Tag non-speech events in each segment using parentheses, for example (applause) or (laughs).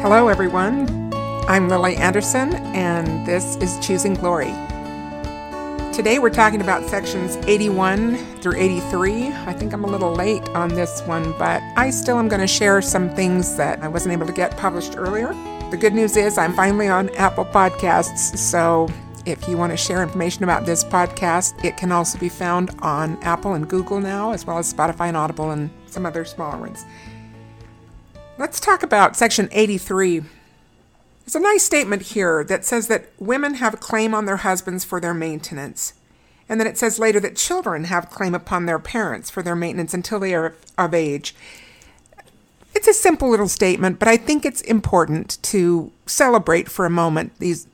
Hello, everyone. I'm Lily Anderson, and this is Choosing Glory. Today we're talking about sections 81 through 83. I think I'm a little late on this one, but I still am going to share some things that I wasn't able to get published earlier. The good news is I'm finally on Apple Podcasts, so if you want to share information about this podcast, it can also be found on Apple and Google now, as well as Spotify and Audible and some other smaller ones. Let's talk about section 83. There's a nice statement here that says that women have a claim on their husbands for their maintenance. And then it says later that children have claim upon their parents for their maintenance until they are of age. It's a simple little statement, but I think it's important to celebrate for a moment these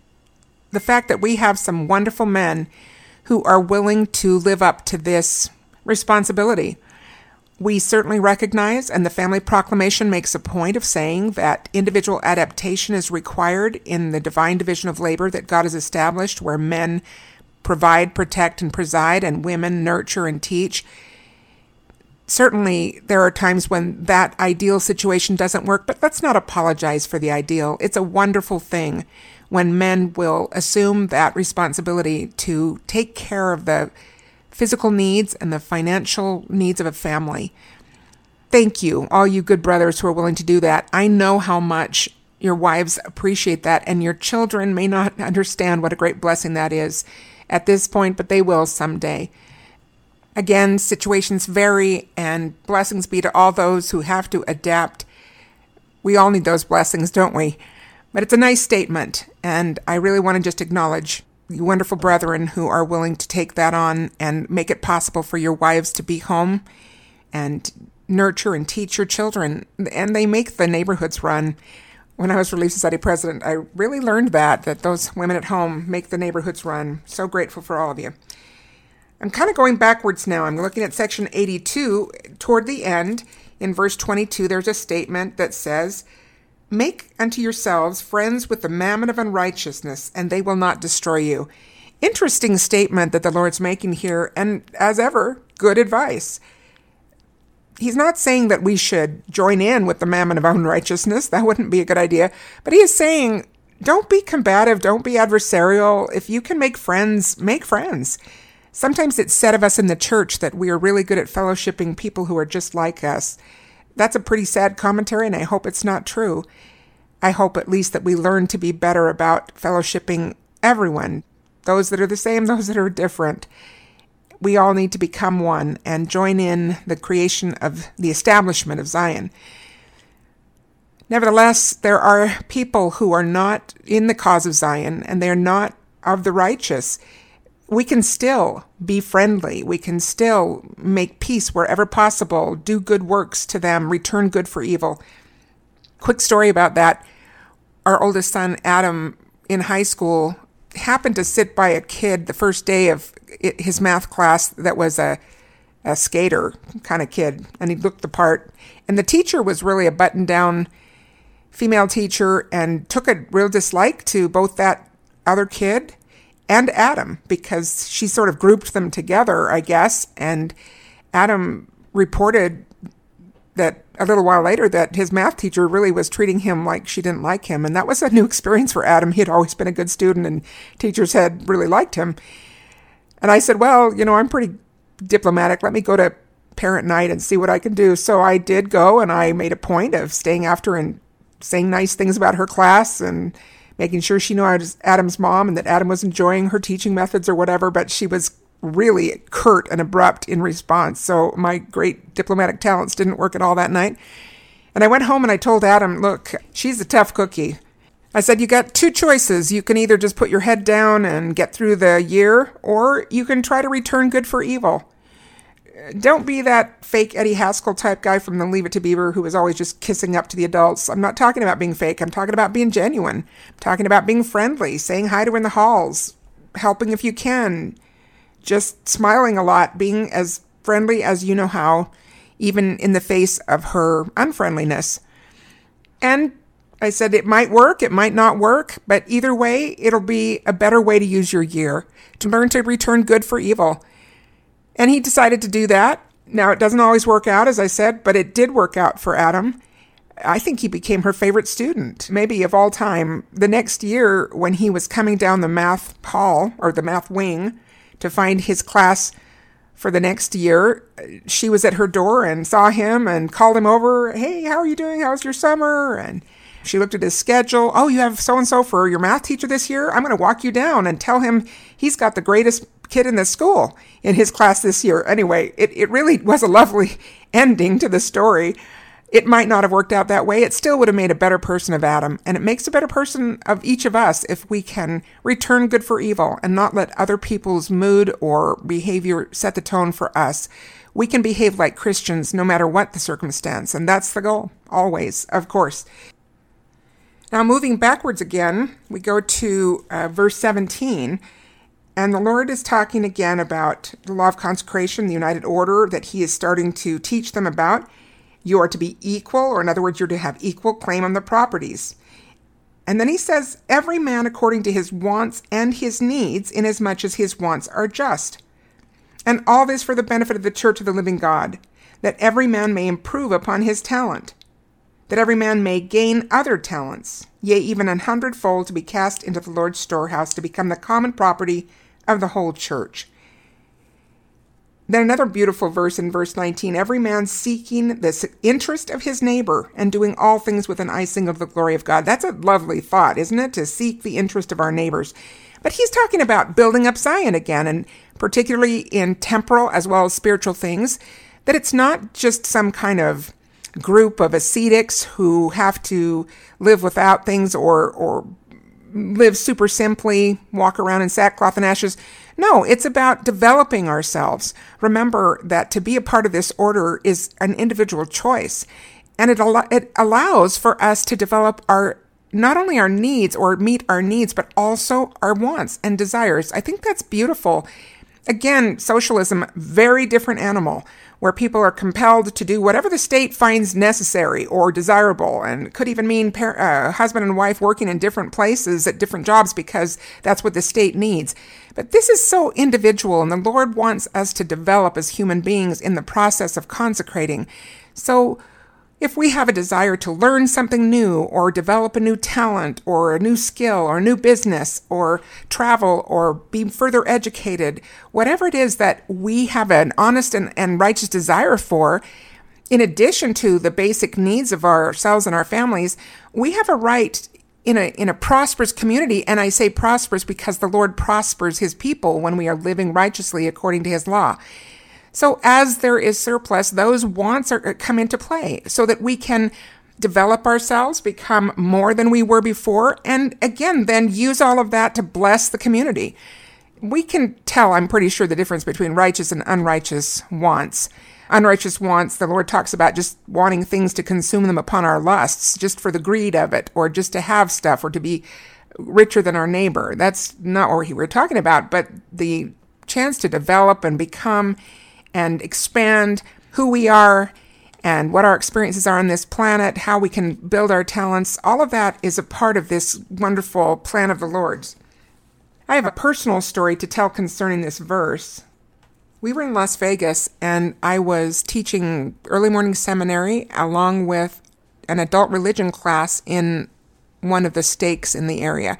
the fact that we have some wonderful men who are willing to live up to this responsibility. We certainly recognize, and the Family Proclamation makes a point of saying that individual adaptation is required in the divine division of labor that God has established, where men provide, protect, and preside, and women nurture and teach. Certainly, there are times when that ideal situation doesn't work, but let's not apologize for the ideal. It's a wonderful thing when men will assume that responsibility to take care of the physical needs and the financial needs of a family. Thank you, all you good brothers who are willing to do that. I know how much your wives appreciate that, and your children may not (laughs) understand what a great blessing that is at this point, but they will someday. Again, situations vary, and blessings be to all those who have to adapt. We all need those blessings, don't we? But it's a nice statement, and I really want to just acknowledge wonderful brethren who are willing to take that on and make it possible for your wives to be home and nurture and teach your children. And they make the neighborhoods run. When I was Relief Society president, I really learned that, that those women at home make the neighborhoods run. So grateful for all of you. I'm kind of going backwards now. I'm looking at section 82. Toward the end, in verse 22, there's a statement that says, Make unto yourselves friends with the mammon of unrighteousness, and they will not destroy you. Interesting statement that the Lord's making here, and as ever, good advice. He's not saying that we should join in with the mammon of unrighteousness. That wouldn't be a good idea. But he is saying, don't be combative, don't be adversarial. If you can make friends, make friends. Sometimes it's said of us in the church that we are really good at fellowshipping people who are just like us. That's a pretty sad commentary, and I hope it's not true. I hope at least that we learn to be better about fellowshipping everyone, those that are the same, (laughs) those that are different. We all need to become one and join in the creation of the establishment of Zion. Nevertheless, there are people who are not in the cause of Zion and they're not of the righteous we can still be friendly. We can still make peace wherever possible, do good works to them, return good for evil. Quick story about that. Our oldest son, Adam, in high school, happened to sit by a kid the first day of his math class that was a, a skater kind of kid, and he looked the part. And the teacher was really a button down female teacher and took a real dislike to both that other kid and Adam because she sort of grouped them together, I guess. And Adam reported that a little while later that his math teacher really was treating him like she didn't like him. And that was a new (laughs) experience for Adam. He had always been a good student and teachers had really liked him. And I said, Well, you know, I'm pretty diplomatic. Let me go to parent night and see what I can do. So I did go and I made a point of staying after and saying nice things about her class and making sure she knew I was Adam's mom and that Adam was enjoying her teaching methods or whatever, but she was really curt and abrupt in response. So my great diplomatic talents didn't work at all that night. And I went home and I told Adam, look, she's a tough cookie. I said, you got two choices. You can either just put your head down and get through the year, or you can try to return good for evil don't be that fake Eddie Haskell type guy from the Leave It to Beaver who was always just kissing up to the adults. I'm not talking about being fake. I'm talking about being genuine. I'm talking about being friendly, saying hi to her in the halls, helping if you can, just smiling a lot, being as friendly as you know how, even in the face of her unfriendliness. And I said it might work, it might not work, but either way, it'll be a better way to use your year, to learn to return good for evil and he decided to do that. Now, it doesn't always work out, as I said, but it did work out for Adam. I think he became her favorite student, maybe of all time. The next year, when he was coming down the math hall or the math wing to find his class for the next year, she was at her door and saw him and called him over. Hey, how are you doing? How's your summer? And she looked at his schedule. Oh, you have so and so for your math teacher this year? I'm going to walk you down and tell him he's got the greatest kid in the school in his class this year. Anyway, it, it really was a lovely (laughs) ending to the story. It might not have worked out that way. It still would have made a better person of Adam, and it makes a better person of each of us if we can return good for evil and not let other people's mood or behavior set the tone for us. We can behave like Christians no matter what the circumstance, and that's the goal, always, of course. Now, moving backwards again, we go to uh, verse 17, and the Lord is talking again about the law of consecration, the united order that He is starting to teach them about. You are to be equal, or in other words, you're to have equal claim on the properties. And then he says, every man according to his wants and his needs, inasmuch as his wants are just. And all this for the benefit of the church of the living God, that every man may improve upon his talent, that every man may gain other talents, yea, even an hundredfold to be cast into the Lord's storehouse to become the common property of the whole church. Then another beautiful verse in verse 19 every man seeking the interest of his neighbor and doing all things with an icing of the glory of God. That's a lovely thought, isn't it? To seek the interest of our neighbors. But he's talking about building up Zion again, and particularly in temporal as well as spiritual things, that it's not just some kind of group of ascetics who have to live without things or, or live super simply, walk around in sackcloth and ashes. No, it's about developing ourselves. Remember that to be a part of this order is an individual choice, and it, al- it allows for us to develop our not only our needs or meet our needs, but also our wants and desires. I think that's beautiful. Again, socialism, very different animal where people are compelled to do whatever the state finds necessary or desirable, and could even mean par- uh, husband and wife working in different places at different jobs because that's what the state needs. But this is so individual, and the Lord wants us to develop as human beings in the process of consecrating. So, if we have a desire to learn something new or develop a new talent or a new skill or a new business or travel or be further educated, whatever it is that we have an honest and, and righteous desire for, in addition to the basic needs of ourselves and our families, we have a right in a in a prosperous community and I say prosperous because the Lord prospers his people when we are living righteously according to his law. So as there is surplus, those wants are, uh, come into play so that we can develop ourselves, become more than we were before, and again, then use all of that to bless the community. We can tell, I'm pretty sure, the difference between righteous and unrighteous wants. Unrighteous wants, the Lord talks about just wanting things to consume them upon our lusts, just for the greed of it, or just to have stuff, or to be richer than our neighbor. That's not what we're talking about, but the chance to develop and become and expand who we are and what our experiences are on this planet, how we can build our talents. All of that is a part of this wonderful plan of the Lord's. I have a personal story to tell concerning this verse. We were in Las Vegas and I was teaching early morning seminary along with an adult religion class in one of the stakes in the area.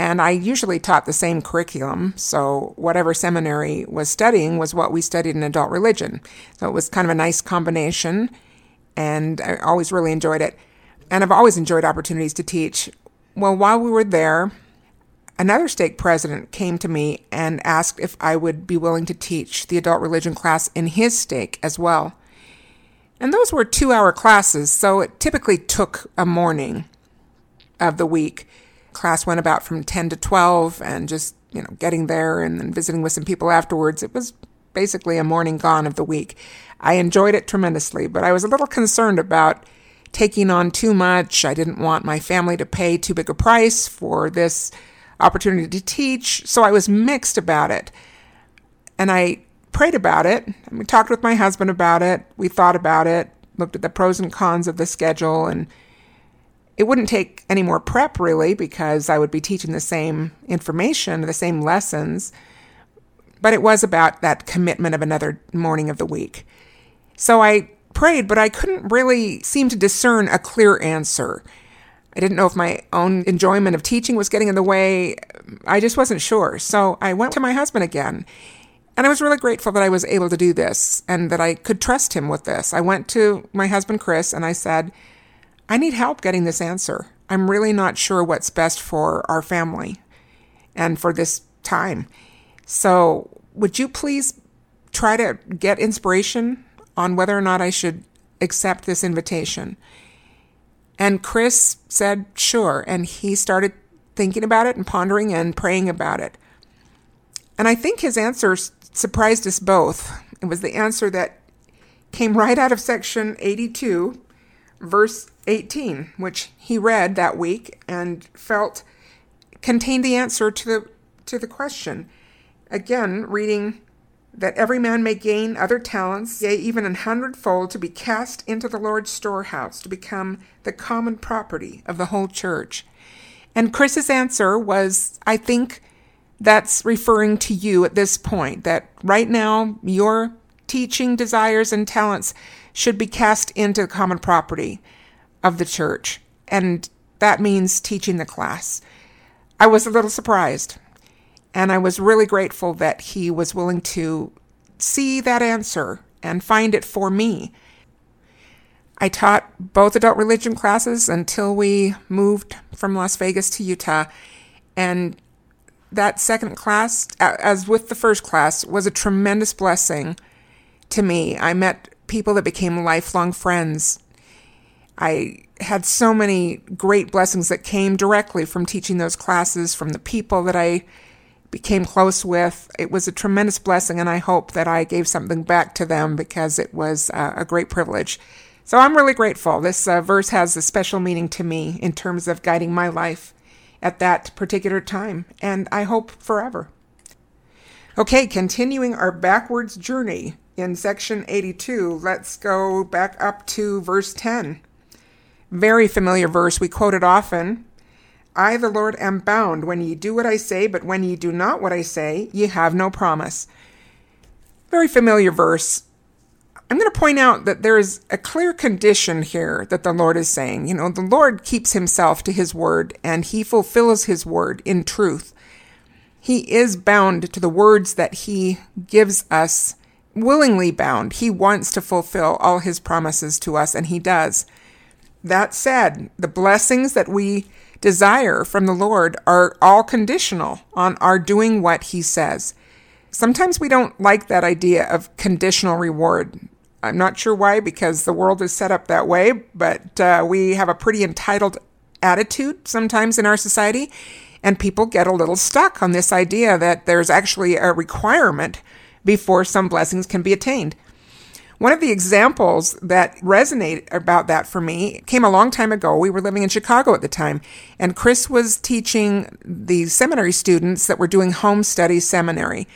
And I usually taught the same curriculum, so whatever seminary was studying was what we studied in adult religion. So it was kind of a nice combination, and I always really enjoyed it. And I've always enjoyed opportunities to teach. Well, while we were there, another stake president came to me and asked if I would be willing to teach the adult religion class in his stake as well. And those were two hour classes, so it typically took a morning of the week class went about from 10 to 12 and just, you know, getting there and then visiting with some people afterwards. It was basically a morning gone of the week. I enjoyed it tremendously, but I was a little concerned about taking on too much. I didn't want my family to pay too big a price for this opportunity to teach, so I was mixed about it. And I prayed about it, and we talked with my husband about it. We thought about it, looked at the pros and cons of the schedule, and it wouldn't take any more prep really because I would be teaching the same information, the same lessons, but it was about that commitment of another morning of the week. So I prayed, but I couldn't really seem to discern a clear answer. I didn't know if my own enjoyment of teaching was getting in the way. I just wasn't sure. So I went to my husband again. And I was really grateful that I was able to do this and that I could trust him with this. I went to my husband, Chris, and I said, I need help getting this answer. I'm really not sure what's best for our family and for this time. So, would you please try to get inspiration on whether or not I should accept this invitation? And Chris said, sure. And he started thinking about it and pondering and praying about it. And I think his answer surprised us both. It was the answer that came right out of section 82, verse 18, which he read that week and felt contained the answer to the to the question. Again, reading that every man may gain other talents, yea, even an hundredfold, to be cast into the Lord's storehouse, to become the common property of the whole church. And Chris's answer was, I think that's referring to you at this point, that right now your teaching desires and talents should be cast into common property of the church. And that means teaching the class. I was a little surprised. And I was really grateful that he was willing to see that answer and find it for me. I taught both adult religion classes until we moved from Las Vegas to Utah. And that second class, as with the first class, was a tremendous blessing to me. I met people that became lifelong friends. I had so many great blessings that came directly from teaching those classes, from the people that I became close with. It was a tremendous blessing, and I hope that I gave something back to them because it was uh, a great privilege. So I'm really grateful. This uh, verse has a special meaning to me in terms of guiding my life at that particular time, and I hope forever. Okay, continuing our backwards journey in section 82, let's go back up to verse 10. Very familiar verse, we quote it often. I, the Lord, am bound when ye do what I say, but when ye do not what I say, ye have no promise. Very familiar verse. I'm going to point out that there is a clear condition here that the Lord is saying. You know, the Lord keeps himself to his word and he fulfills his word in truth. He is bound to the words that he gives us, willingly bound. He wants to fulfill all his promises to us, and he does. That said, the blessings that we desire from the Lord are all conditional on our doing what he says. Sometimes we don't like that idea of conditional reward. I'm not sure why, because the world is set up that way, but uh, we have a pretty entitled attitude sometimes in our society, and people get a little stuck on this idea that there's actually a requirement before some blessings can be attained. One of the examples that resonate about that for me came a long time ago. We were living in Chicago at the time, and Chris was teaching the seminary students that were doing home study seminary.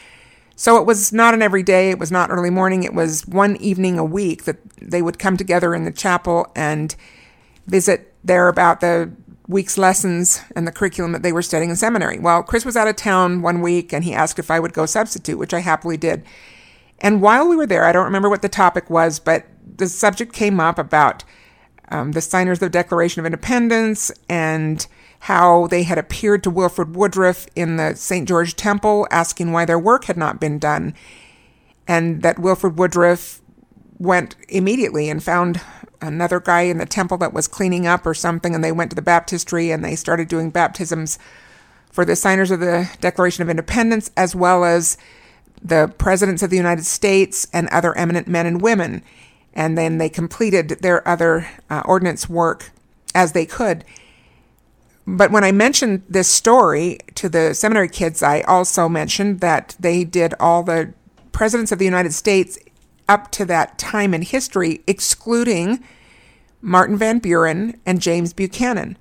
So it was not an everyday, it was not early morning, it was one evening a week that they would come together in the chapel and visit there about the week's lessons and the curriculum that they were studying in seminary. Well, Chris was out of town one week and he asked if I would go substitute, which I happily did. And while we were there, I don't remember what the topic was, but the subject came up about um, the signers of the Declaration of Independence and how they had appeared to Wilford Woodruff in the St. George Temple asking why their work had not been done. And that Wilford Woodruff went immediately and found another guy in the temple that was cleaning up or something, and they went to the baptistry and they started doing baptisms for the signers of the Declaration of Independence, as well as the presidents of the United States and other eminent men and women. And then they completed their other uh, ordinance work as they could. But when I mentioned this story to the seminary kids, I also mentioned that they did all the presidents of the United States up to that time in history, excluding Martin Van Buren and James Buchanan.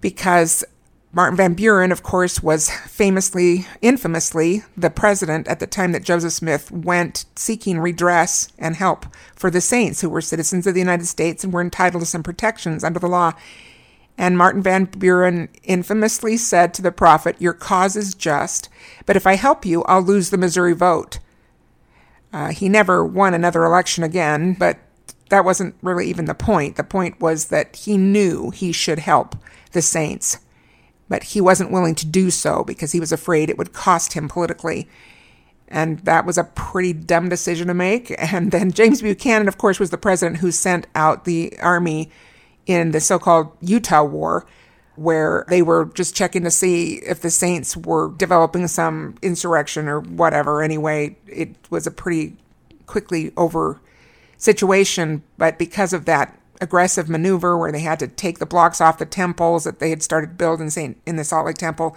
Because Martin Van Buren, of course, was famously, infamously, the president at the time that Joseph Smith went seeking redress and help for the saints who were citizens of the United States and were entitled to some protections under the law. And Martin Van Buren infamously said to the prophet, Your cause is just, but if I help you, I'll lose the Missouri vote. Uh, he never won another election again, but that wasn't really even the point. The point was that he knew he should help the saints, but he wasn't willing to do so because he was afraid it would cost him politically. And that was a pretty dumb decision to make. (laughs) And then James Buchanan, of course, was the president who sent out the army in the so called Utah War, where they were just checking to see if the Saints were developing some insurrection or whatever. Anyway, it was a pretty quickly over situation, but because of that aggressive maneuver where they had to take the blocks off the temples that they had started building in the Salt Lake Temple,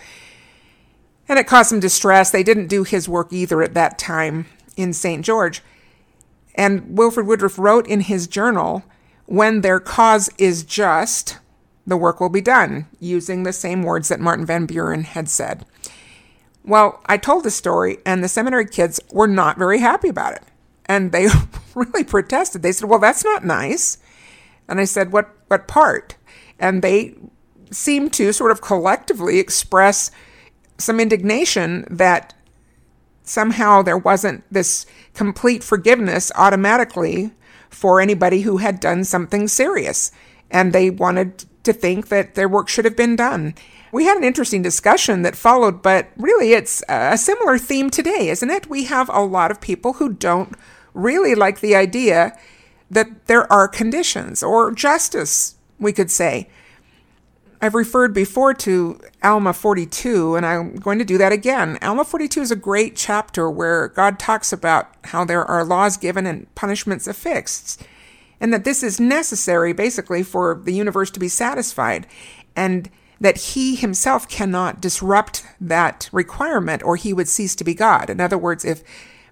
and it caused some distress. They didn't do his work either at that time in St. George. And Wilford Woodruff wrote in his journal, when their cause is just, the work will be done, using the same words that Martin Van Buren had said. Well, I told the story, and the seminary kids were not very happy about it. And they (laughs) really protested. They said, Well, that's not nice. And I said, What, what part? And they seemed to sort of collectively express some indignation that somehow there wasn't this complete forgiveness automatically for anybody who had done something serious. And they wanted to think that their work should have been done. We had an interesting discussion that followed, but really it's a similar theme today, isn't it? We have a lot of people who don't really like the idea that there are conditions or justice, we could say. I've referred before to Alma 42, and I'm going to do that again. Alma 42 is a great chapter where God talks about how there are laws given and punishments affixed, and that this is necessary basically for the universe to be satisfied, and that He Himself cannot disrupt that requirement or He would cease to be God. In other words, if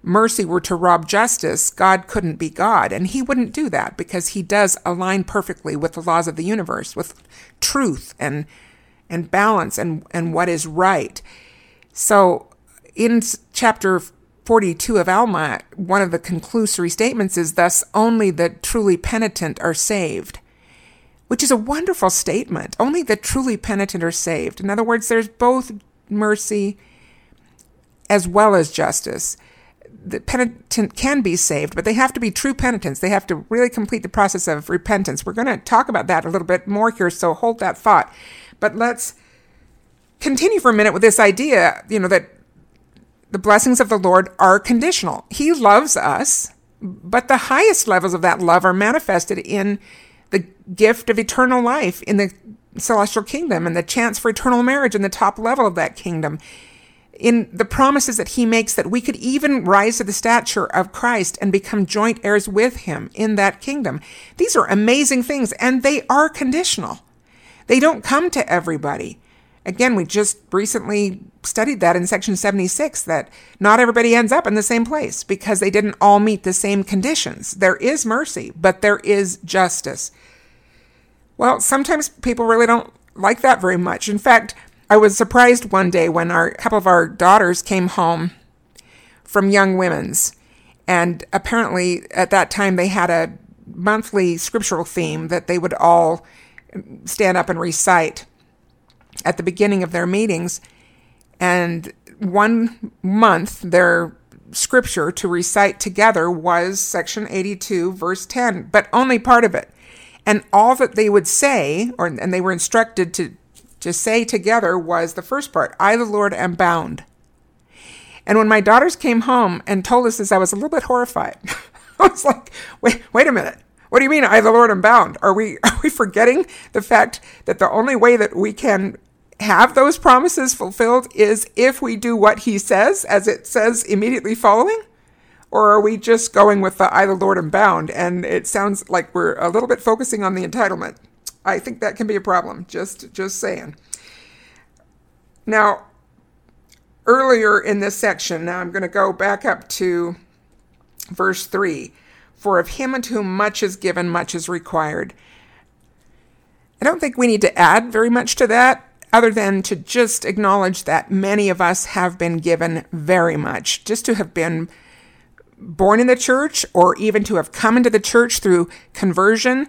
mercy were to rob justice, God couldn't be God. And he wouldn't do that because he does align perfectly with the laws of the universe, with truth and and balance and, and what is right. So in chapter 42 of Alma, one of the conclusory statements is thus only the truly penitent are saved, which is a wonderful statement. Only the truly penitent are saved. In other words, there's both mercy as well as justice the penitent can be saved, but they have to be true penitents. They have to really complete the process of repentance. We're going to talk about that a little bit more here, so hold that thought. But let's continue for a minute with this idea, you know, that the blessings of the Lord are conditional. He loves us, but the highest levels of that love are manifested in the gift of eternal life in the celestial kingdom and the chance for eternal marriage in the top level of that kingdom in the promises that he makes that we could even rise to the stature of Christ and become joint heirs with him in that kingdom. These are amazing things and they are conditional. They don't come to everybody. Again, we just recently studied that in section 76 that not everybody ends up in the same place because they didn't all meet the same conditions. There is mercy, but there is justice. Well, sometimes people really don't like that very much. In fact, I was surprised one day when our couple of our daughters came home from Young Women's, and apparently at that time they had a monthly scriptural theme that they would all stand up and recite at the beginning of their meetings. And one month, their scripture to recite together was section 82, verse 10, but only part of it. And all that they would say, or and they were instructed to to say together was the first part I, the Lord, am bound. And when my daughters came home and told us this, I was a little bit horrified. (laughs) I was like, wait, wait a minute. What do you mean, I, the Lord, am bound? Are we, (laughs) are we forgetting the fact that the only way that we can have those promises fulfilled is if we do what he says, as it says immediately following? Or are we just going with the I, the Lord, am bound? And it sounds like we're a little bit focusing on the entitlement. I think that can be a problem. Just just saying. Now, earlier in this section, now I'm going to go back up to verse 3. For of him unto whom much is given, much is required. I don't think we need to add very much to that, other than to just acknowledge that many of us have been given very much. Just to have been born in the church, or even to have come into the church through conversion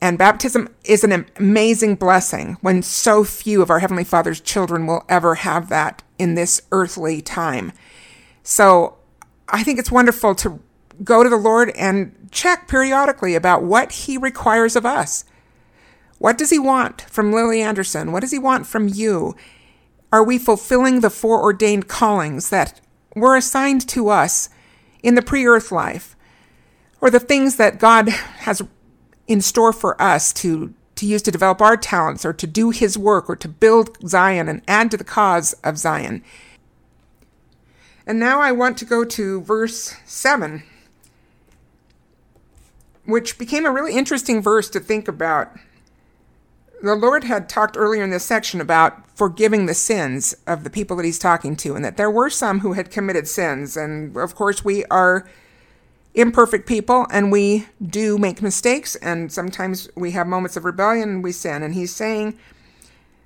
and baptism is an amazing blessing when so few of our Heavenly Father's children will ever have that in this earthly time. So I think it's wonderful to go to the Lord and check periodically about what He requires of us. What does He want from Lily Anderson? What does He want from you? Are we fulfilling the foreordained callings that were assigned to us in the pre earth life? Or the things that God has in store for us to, to use to develop our talents or to do His work or to build Zion and add to the cause of Zion? And now I want to go to verse 7 which became a really interesting verse to think about. The Lord had talked earlier in this section about forgiving the sins of the people that he's talking to, and that there were some who had committed sins. And of course, we are imperfect people and we do make mistakes, and sometimes we have moments of rebellion and we sin. And he's saying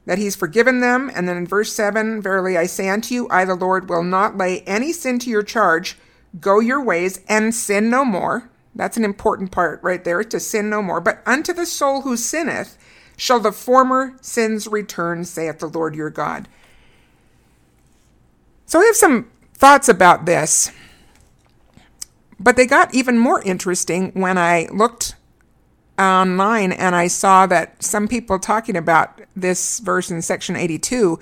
that he's forgiven them. And then in verse 7, Verily I say unto you, I, the Lord, will not lay any sin to your charge. Go your ways and sin no more. That's an important part right there to sin no more. But unto the soul who sinneth shall the former sins return, saith the Lord your God. So I have some thoughts about this. But they got even more interesting when I looked online and I saw that some people talking about this verse in section 82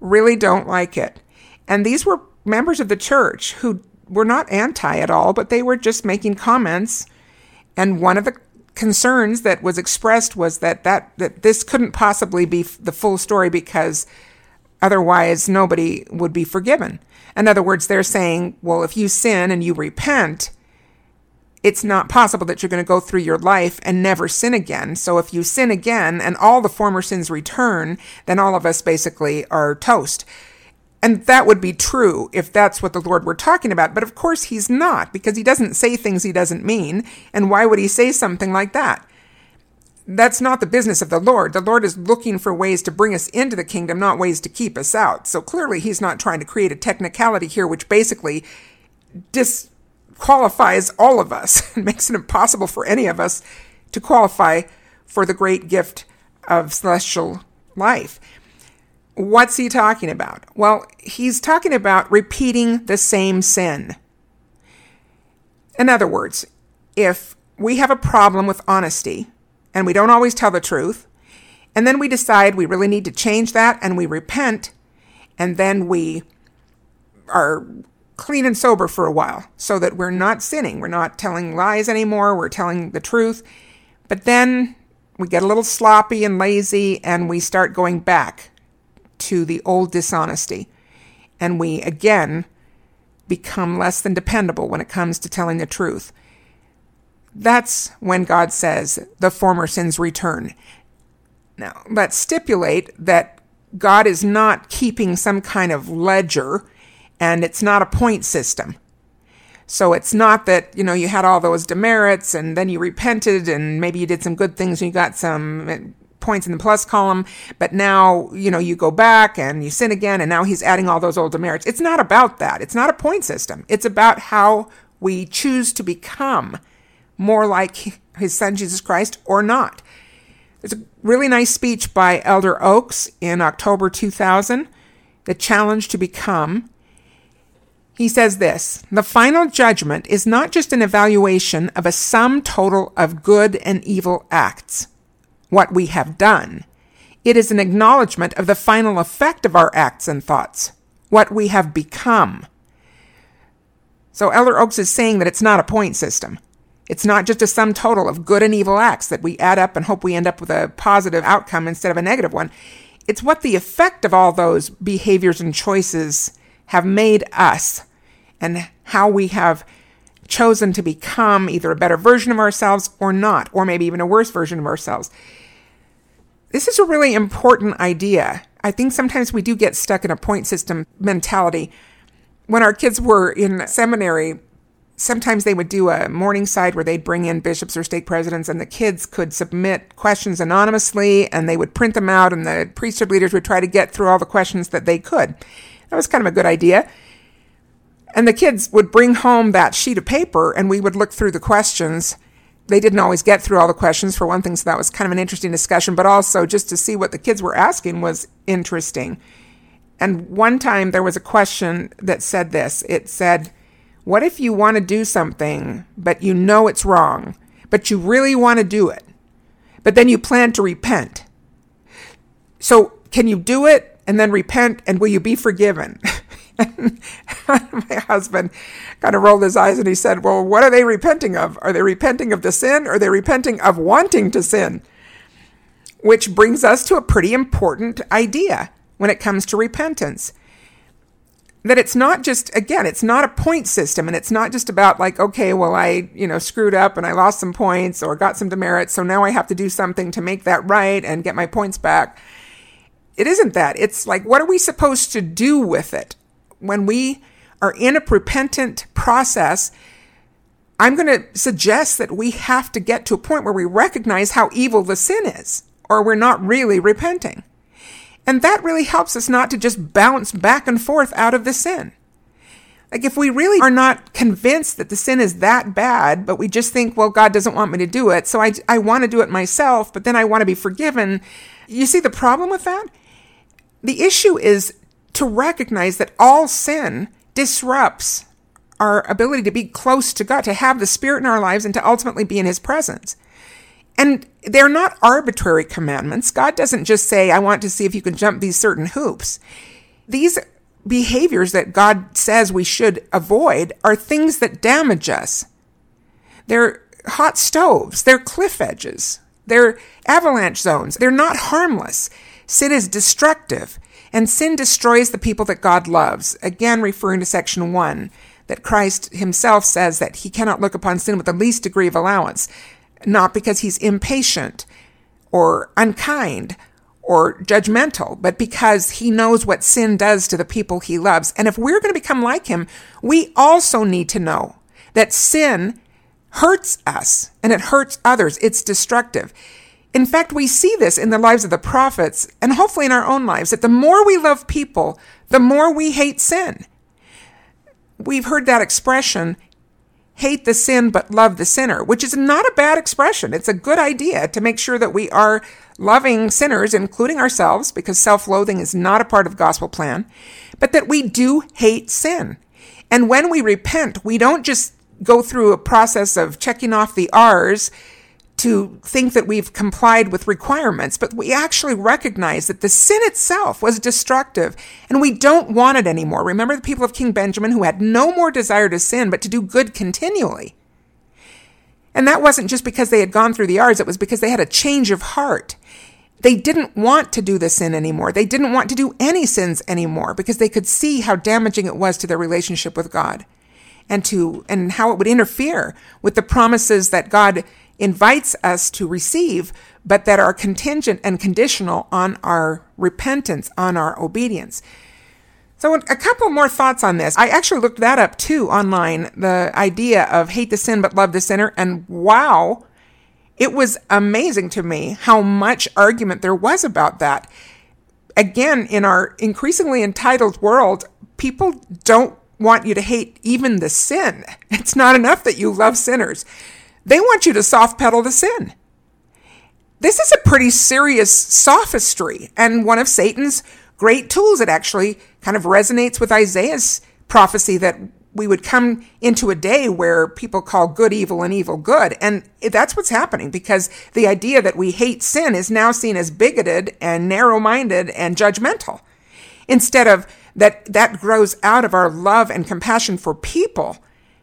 really don't like it. And these were members of the church who were not anti at all, but they were just making comments. And one of the concerns that was expressed was that, that, that this couldn't possibly be the full story because otherwise nobody would be forgiven. In other words, they're saying, well, if you sin and you repent, it's not possible that you're going to go through your life and never sin again. So if you sin again and all the former sins return, then all of us basically are toast. And that would be true if that's what the Lord were talking about. But of course, he's not, because he doesn't say things he doesn't mean. And why would he say something like that? That's not the business of the Lord. The Lord is looking for ways to bring us into the kingdom, not ways to keep us out. So clearly, he's not trying to create a technicality here, which basically disqualifies all of us (laughs) and makes it impossible for any of us to qualify for the great gift of celestial life. What's he talking about? Well, he's talking about repeating the same sin. In other words, if we have a problem with honesty and we don't always tell the truth, and then we decide we really need to change that and we repent, and then we are clean and sober for a while so that we're not sinning. We're not telling lies anymore. We're telling the truth. But then we get a little sloppy and lazy and we start going back to the old dishonesty. And we, again, become less than dependable when it comes to telling the truth. That's when God says the former sins return. Now, let's stipulate that God is not keeping some kind of ledger and it's not a point system. So it's not that, you know, you had all those demerits and then you repented and maybe you did some good things and you got some eh, points in the plus column, but now, you know, you go back and you sin again, and now he's adding all those old demerits. It's not about that. It's not a point system. It's about how we choose to become more like his son, Jesus Christ, or not. There's a really nice speech by Elder Oaks in October 2000, The Challenge to Become. He says this The final judgment is not just an evaluation of a sum total of good and evil acts what we have done. It is an acknowledgement of the final effect of our acts and thoughts, what we have become. So Elder Oaks is saying that it's not a point system. It's not just a sum total of good and evil acts that we add up and hope we end up with a positive outcome instead of a negative one. It's what the effect of all those behaviors and choices have made us and how we have chosen to become either a better version of ourselves or not, or maybe even a worse version of ourselves. This is a really important idea. I think sometimes we do get stuck in a point system mentality. When our kids were in seminary, sometimes they would do a Morningside where they'd bring in bishops or stake presidents and the kids could submit questions anonymously and they would print them out and the priesthood leaders would try to get through all the questions that they could. That was kind of a good idea. And the kids would bring home that sheet of paper and we would look through the questions they didn't always get through all the questions for one thing, so that was kind of an interesting discussion, but also just to see what the kids were asking was interesting. And one time there was a question that said this it said, What if you want to do something, but you know it's wrong, but you really want to do it, but then you plan to repent? So, can you do it and then repent, and will you be forgiven? (laughs) my husband kind of rolled his eyes and he said, Well, what are they repenting of? Are they repenting of the sin or are they repenting of wanting to sin? Which brings us to a pretty important idea when it comes to repentance. That it's not just, again, it's not a point system and it's not just about like, okay, well, I, you know, screwed up and I lost some points or got some demerits, so now I have to do something to make that right and get my points back. It isn't that. It's like, what are we supposed to do with it? when we are in a repentant process, I'm going to suggest that we have to get to a point where we recognize how evil the sin is, or we're not really repenting. And that really helps us not to just bounce back and forth out of the sin. Like, if we really are not convinced that the sin is that bad, but we just think, well, God doesn't want me to do it, so I, I want to do it myself, but then I want to be forgiven. You see the problem with that? The issue is to recognize that all sin disrupts our ability to be close to God, to have the Spirit in our lives, and to ultimately be in His presence. And they're not arbitrary commandments. God doesn't just say, I want to see if you can jump these certain hoops. These behaviors that God says we should avoid are things that damage us. They're hot stoves, they're cliff edges, they're avalanche zones, they're not harmless. Sin is destructive. And sin destroys the people that God loves. Again, referring to section one, that Christ himself says that he cannot look upon sin with the least degree of allowance, not because he's impatient or unkind or judgmental, but because he knows what sin does to the people he loves. And if we're going to become like him, we also need to know that sin hurts us and it hurts others. It's destructive. In fact, we see this in the lives of the prophets and hopefully in our own lives that the more we love people, the more we hate sin. We've heard that expression, hate the sin but love the sinner, which is not a bad expression. It's a good idea to make sure that we are loving sinners, including ourselves, because self loathing is not a part of gospel plan, but that we do hate sin. And when we repent, we don't just go through a process of checking off the R's to think that we've complied with requirements, but we actually recognize that the sin itself was destructive and we don't want it anymore. Remember the people of King Benjamin who had no more desire to sin but to do good continually. And that wasn't just because they had gone through the R's, it was because they had a change of heart. They didn't want to do the sin anymore. They didn't want to do any sins anymore because they could see how damaging it was to their relationship with God and to and how it would interfere with the promises that God invites us to receive, but that are contingent and conditional on our repentance, on our obedience. So, a couple more thoughts on this. I actually looked that up too online the idea of hate the sin but love the sinner. And wow, it was amazing to me how much argument there was about that. Again, in our increasingly entitled world, people don't want you to hate even the sin. (laughs) It's not enough that you love sinners. They want you to soft pedal the sin. This is a pretty serious sophistry and one of Satan's great tools. It actually kind of resonates with Isaiah's prophecy that we would come into a day where people call good evil and evil good. And that's what's happening because the idea that we hate sin is now seen as bigoted and narrow minded and judgmental. Instead of that, that grows out of our love and compassion for people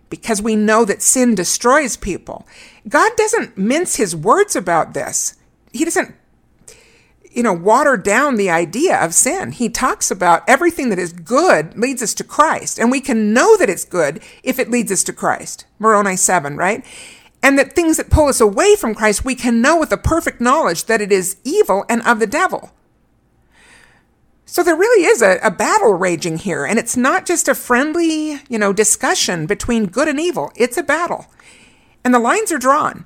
because we know that sin destroys people. God doesn't mince his words about this. He doesn't, you know, water down the idea of sin. He talks about everything that is good leads us to Christ. And we can know that it's good if it leads us to Christ. Moroni 7, right? And that things that pull us away from Christ, we can know with a perfect knowledge that it is evil and of the devil. So there really is a, a, battle raging here, and it's not just a friendly, you know, discussion between good and evil. It's a battle. And the lines are drawn.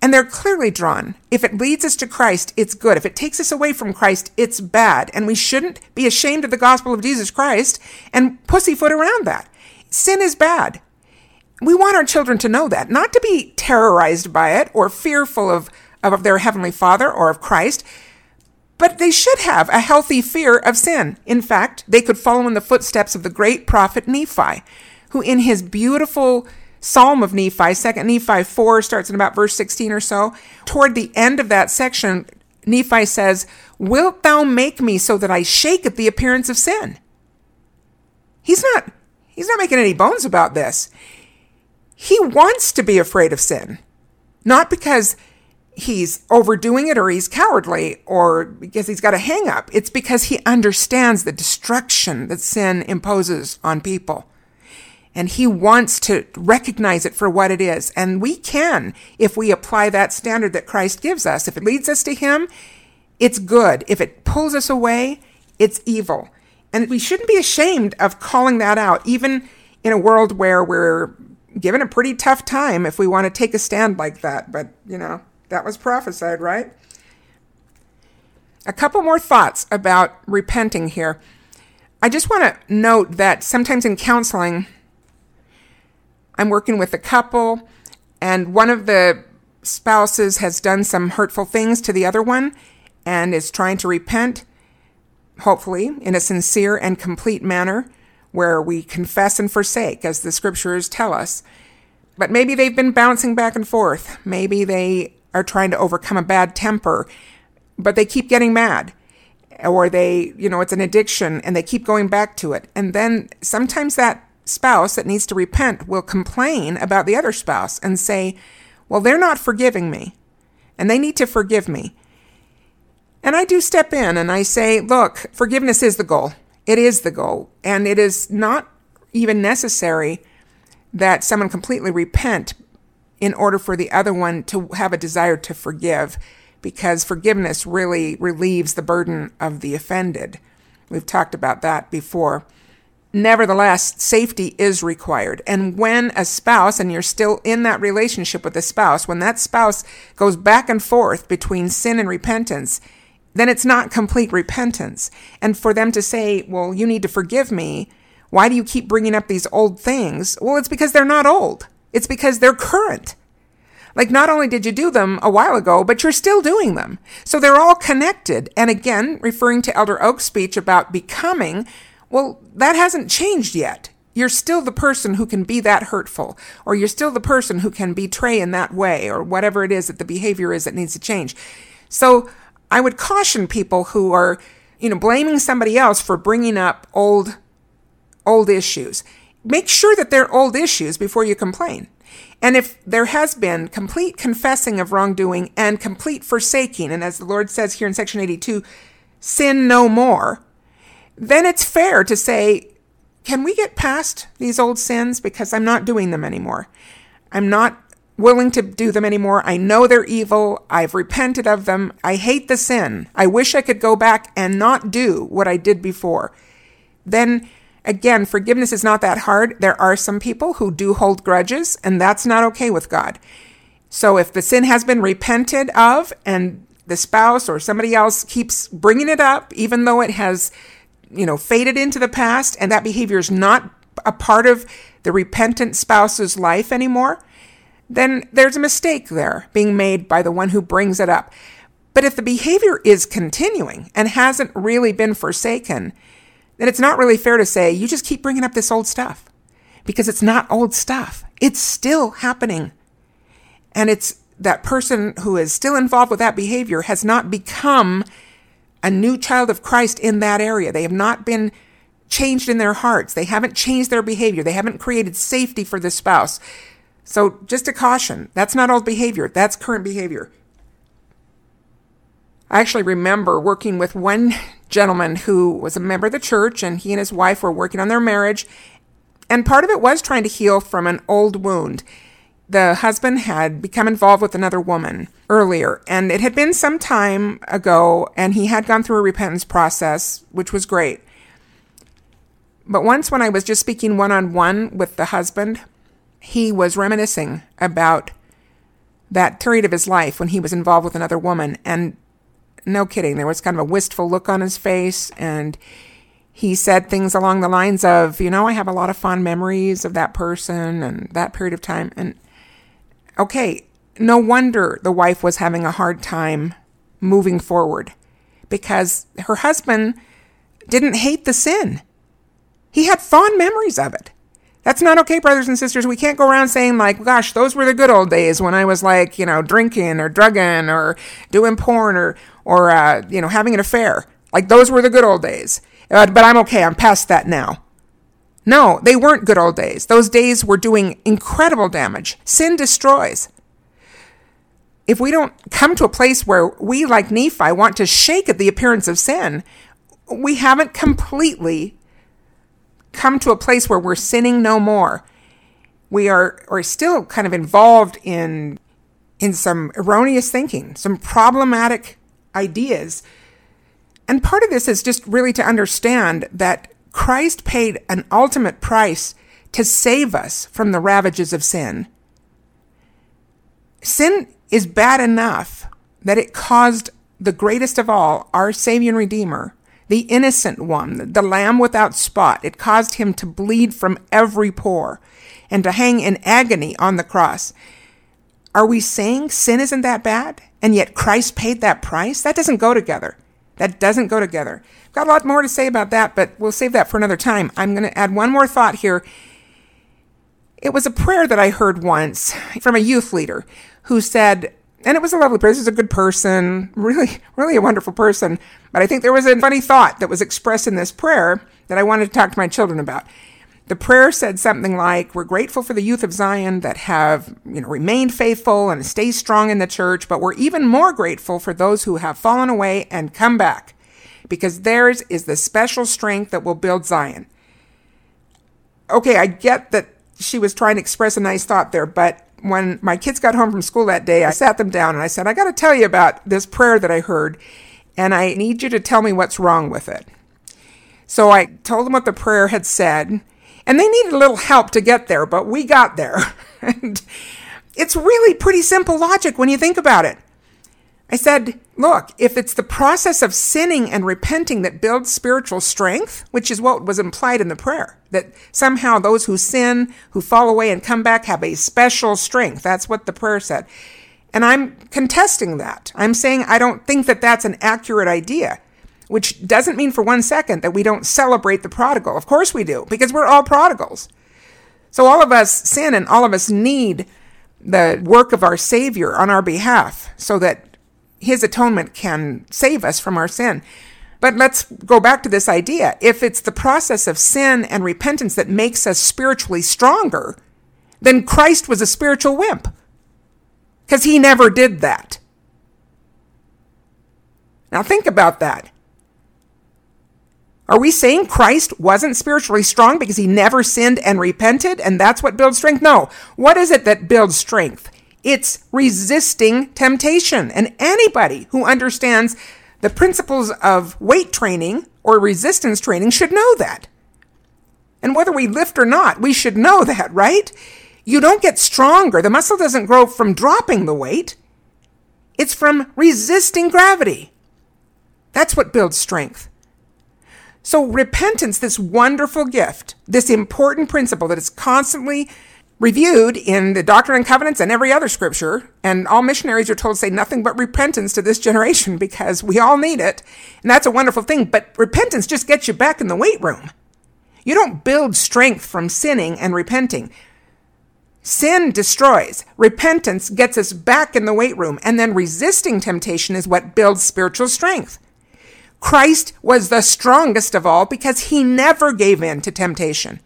And they're clearly drawn. If it leads us to Christ, it's good. If it takes us away from Christ, it's bad. And we shouldn't be ashamed of the gospel of Jesus Christ and pussyfoot around that. Sin is bad. We want our children to know that, not to be terrorized by it or fearful of, of their heavenly father or of Christ, but they should have a healthy fear of sin. In fact, they could follow in the footsteps of the great prophet Nephi, who in his beautiful Psalm of Nephi, 2 Nephi 4 starts in about verse 16 or so, toward the end of that section, Nephi says, Wilt thou make me so that I shake at the appearance of sin? He's not he's not making any bones about this. He wants to be afraid of sin. Not because he's overdoing it or he's cowardly or because he's got a hang up. It's because he understands the destruction that sin imposes on people. And he wants to recognize it for what it is. And we can if we apply that standard that Christ gives us. If it leads us to him, it's good. If it pulls us away, it's evil. And we shouldn't be ashamed of calling that out, even in a world where we're given a pretty tough time if we want to take a stand like that. But, you know, that was prophesied, right? A couple more thoughts about repenting here. I just want to note that sometimes in counseling, I'm working with a couple, and one of the spouses has done some hurtful things to the other one and is trying to repent, hopefully, in a sincere and complete manner where we confess and forsake, as the scriptures tell us. But maybe they've been bouncing back and forth. Maybe they are trying to overcome a bad temper, but they keep getting mad. Or they, you know, it's an addiction and they keep going back to it. And then sometimes that spouse that needs to repent will complain about the other spouse and say, well, they're not forgiving me and they need to forgive me. And I do step in and I say, look, forgiveness is the goal. It is the goal. And it is not even necessary that someone completely repent in order for the other one to have a desire to forgive, because forgiveness really relieves the burden of the offended. We've talked about that before. Nevertheless, safety is required. And when a spouse, and you're still in that relationship with a spouse, when that spouse goes back and forth between sin and repentance, then it's not complete repentance. And for them to say, well, you need to forgive me, why do you keep bringing up these old things? Well, it's because they're not old. It's because they're current. Like, not only did you do them a while ago, but you're still doing them. So they're all connected. And again, referring to Elder Oaks' speech about becoming, well, that hasn't changed yet. You're still the person who can be that hurtful, or you're still the person who can betray in that way, or whatever it is that the behavior is that needs to change. So I would caution people who are, you know, blaming somebody else for bringing up old, old issues make sure that they're old issues before you complain. And if there has been complete confessing of wrongdoing and complete forsaking, and as the Lord says here in section 82, sin no more, then it's fair to say, can we get past these old sins? Because I'm not doing them anymore. I'm not willing to do them anymore. I know they're evil. I've repented of them. I hate the sin. I wish I could go back and not do what I did before. Then Again, forgiveness is not that hard. There are some people who do hold grudges, and that's not okay with God. So if the sin has been repented of and the spouse or somebody else keeps bringing it up, even though it has, you know, faded into the past and that behavior is not a part of the repentant spouse's life anymore, then there's a mistake there being made by the one who brings it up. But if the behavior is continuing and hasn't really been forsaken, then it's not really fair to say you just keep bringing up this old stuff because it's not old stuff. It's still happening. And it's that person who is still involved with that behavior has not become a new child of Christ in that area. They have not been changed in their hearts. They haven't changed their behavior. They haven't created safety for the spouse. So just a caution. That's not old behavior. That's current behavior. I actually remember working with one gentleman who was a member of the church, and he and his wife were working on their marriage. And part of it was trying to heal from an old wound. The husband had become involved with another woman earlier, and it had been some time ago, and he had gone through a repentance process, which was great. But once, when I was just speaking one on one with the husband, he was reminiscing about that period of his life when he was involved with another woman. And no kidding. There was kind of a wistful look on his face, and he said things along the lines of, you know, I have a lot of fond memories of that person and that period of time. And okay, no wonder the wife was having a hard time moving forward because her husband didn't hate the sin. He had fond memories of it. That's not okay, brothers and sisters. We can't go around saying, like, gosh, those were the good old days when I was like, you know, drinking or drugging or doing porn or, or, uh, you know, having an affair. Like, those were the good old days. Uh, but I'm okay. I'm past that now. No, they weren't good old days. Those days were doing incredible damage. Sin destroys. If we don't come to a place where we, like Nephi, want to shake at the appearance of sin, we haven't completely come to a place where we're sinning no more. We are, are still kind of involved in, in some erroneous thinking, some problematic ideas. And part of this is just really to understand that Christ paid an ultimate price to save us from the ravages of sin. Sin is bad enough that it caused the greatest of all, our Savior and Redeemer, the innocent one, the lamb without spot. It caused him to bleed from every pore and to hang in agony on the cross. Are we saying sin isn't that bad? And yet Christ paid that price? That doesn't go together. That doesn't go together. Got a lot more to say about that, but we'll save that for another time. I'm going to add one more thought here. It was a prayer that I heard once from a youth leader who said, and it was a lovely person. He's a good person, really, really a wonderful person. But I think there was a funny thought that was expressed in this prayer that I wanted to talk to my children about. The prayer said something like, We're grateful for the youth of Zion that have, you know, remained faithful and stay strong in the church, but we're even more grateful for those who have fallen away and come back, because theirs is the special strength that will build Zion. Okay, I get that she was trying to express a nice thought there, but when my kids got home from school that day, I sat them down and I said, I got to tell you about this prayer that I heard, and I need you to tell me what's wrong with it. So I told them what the prayer had said, and they needed a little help to get there, but we got there. (laughs) and it's really pretty simple logic when you think about it. I said, look, if it's the process of sinning and repenting that builds spiritual strength, which is what was implied in the prayer, that somehow those who sin, who fall away and come back have a special strength. That's what the prayer said. And I'm contesting that. I'm saying I don't think that that's an accurate idea, which doesn't mean for one second that we don't celebrate the prodigal. Of course we do, because we're all prodigals. So all of us sin and all of us need the work of our Savior on our behalf so that his atonement can save us from our sin. But let's go back to this idea. If it's the process of sin and repentance that makes us spiritually stronger, then Christ was a spiritual wimp. Because he never did that. Now think about that. Are we saying Christ wasn't spiritually strong because he never sinned and repented and that's what builds strength? No. What is it that builds strength? It's resisting temptation. And anybody who understands the principles of weight training or resistance training should know that. And whether we lift or not, we should know that, right? You don't get stronger. The muscle doesn't grow from dropping the weight. It's from resisting gravity. That's what builds strength. So repentance, this wonderful gift, this important principle that is constantly reviewed in the Doctrine and Covenants and every other scripture. And all missionaries are told to say nothing but repentance to this (laughs) generation because we all need it. And that's a wonderful thing. But repentance just gets you back in the weight room. You don't build strength from sinning and repenting. Sin destroys. Repentance gets us back in the weight room. And then resisting temptation is what builds spiritual strength. Christ was the strongest of all because he never gave in to temptation.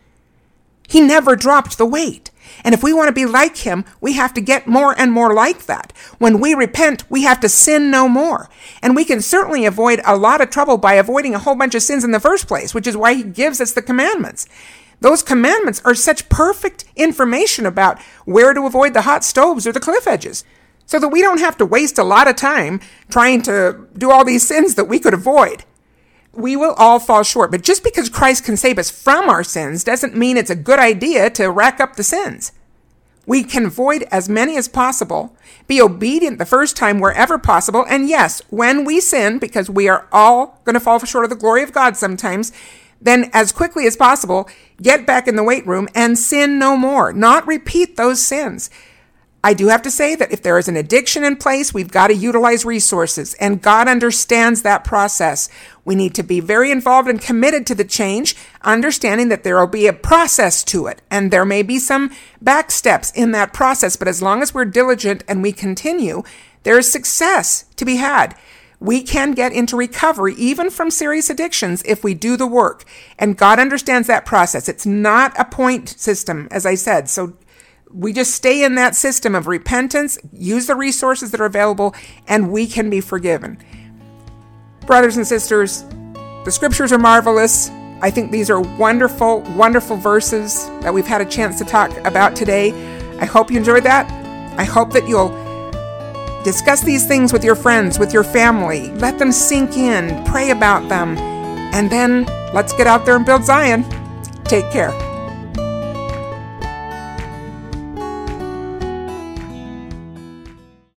He never dropped the weight. And if we want to be like him, we have to get more and more like that. When we repent, we have to sin no more. And we can certainly avoid a lot of trouble by avoiding a whole bunch of sins in the first place, which is why he gives us the commandments. Those commandments are such perfect information about where to avoid the hot stoves or the cliff edges. So that we don't have to waste a lot of time trying to do all these sins that we could avoid we will all fall short. But just because Christ can save us from our sins doesn't mean it's a good idea to rack up the sins. We can avoid as many as possible, be obedient the first time wherever possible, and yes, when we sin, because we are all going to fall short of the glory of God sometimes, then as quickly as possible, get back in the weight room and sin no more, not repeat those sins. I do have to say that if there is an addiction in place, we've got to utilize resources, and God understands that process. We need to be very involved and committed to the change, understanding that there will be a process to it, and there may be some back steps in that process, but as long as we're diligent and we continue, there is success to be had. We can get into recovery even from serious addictions if we do the work. And God understands that process. It's not a point system, as I said. So we just stay in that system of repentance, use the resources that are available, and we can be forgiven. Brothers and sisters, the scriptures are marvelous. I think these are wonderful, wonderful verses that we've had a chance to talk about today. I hope you enjoyed that. I hope that you'll discuss these things with your friends, with your family. Let them sink in, pray about them, and then let's get out there and build Zion. Take care.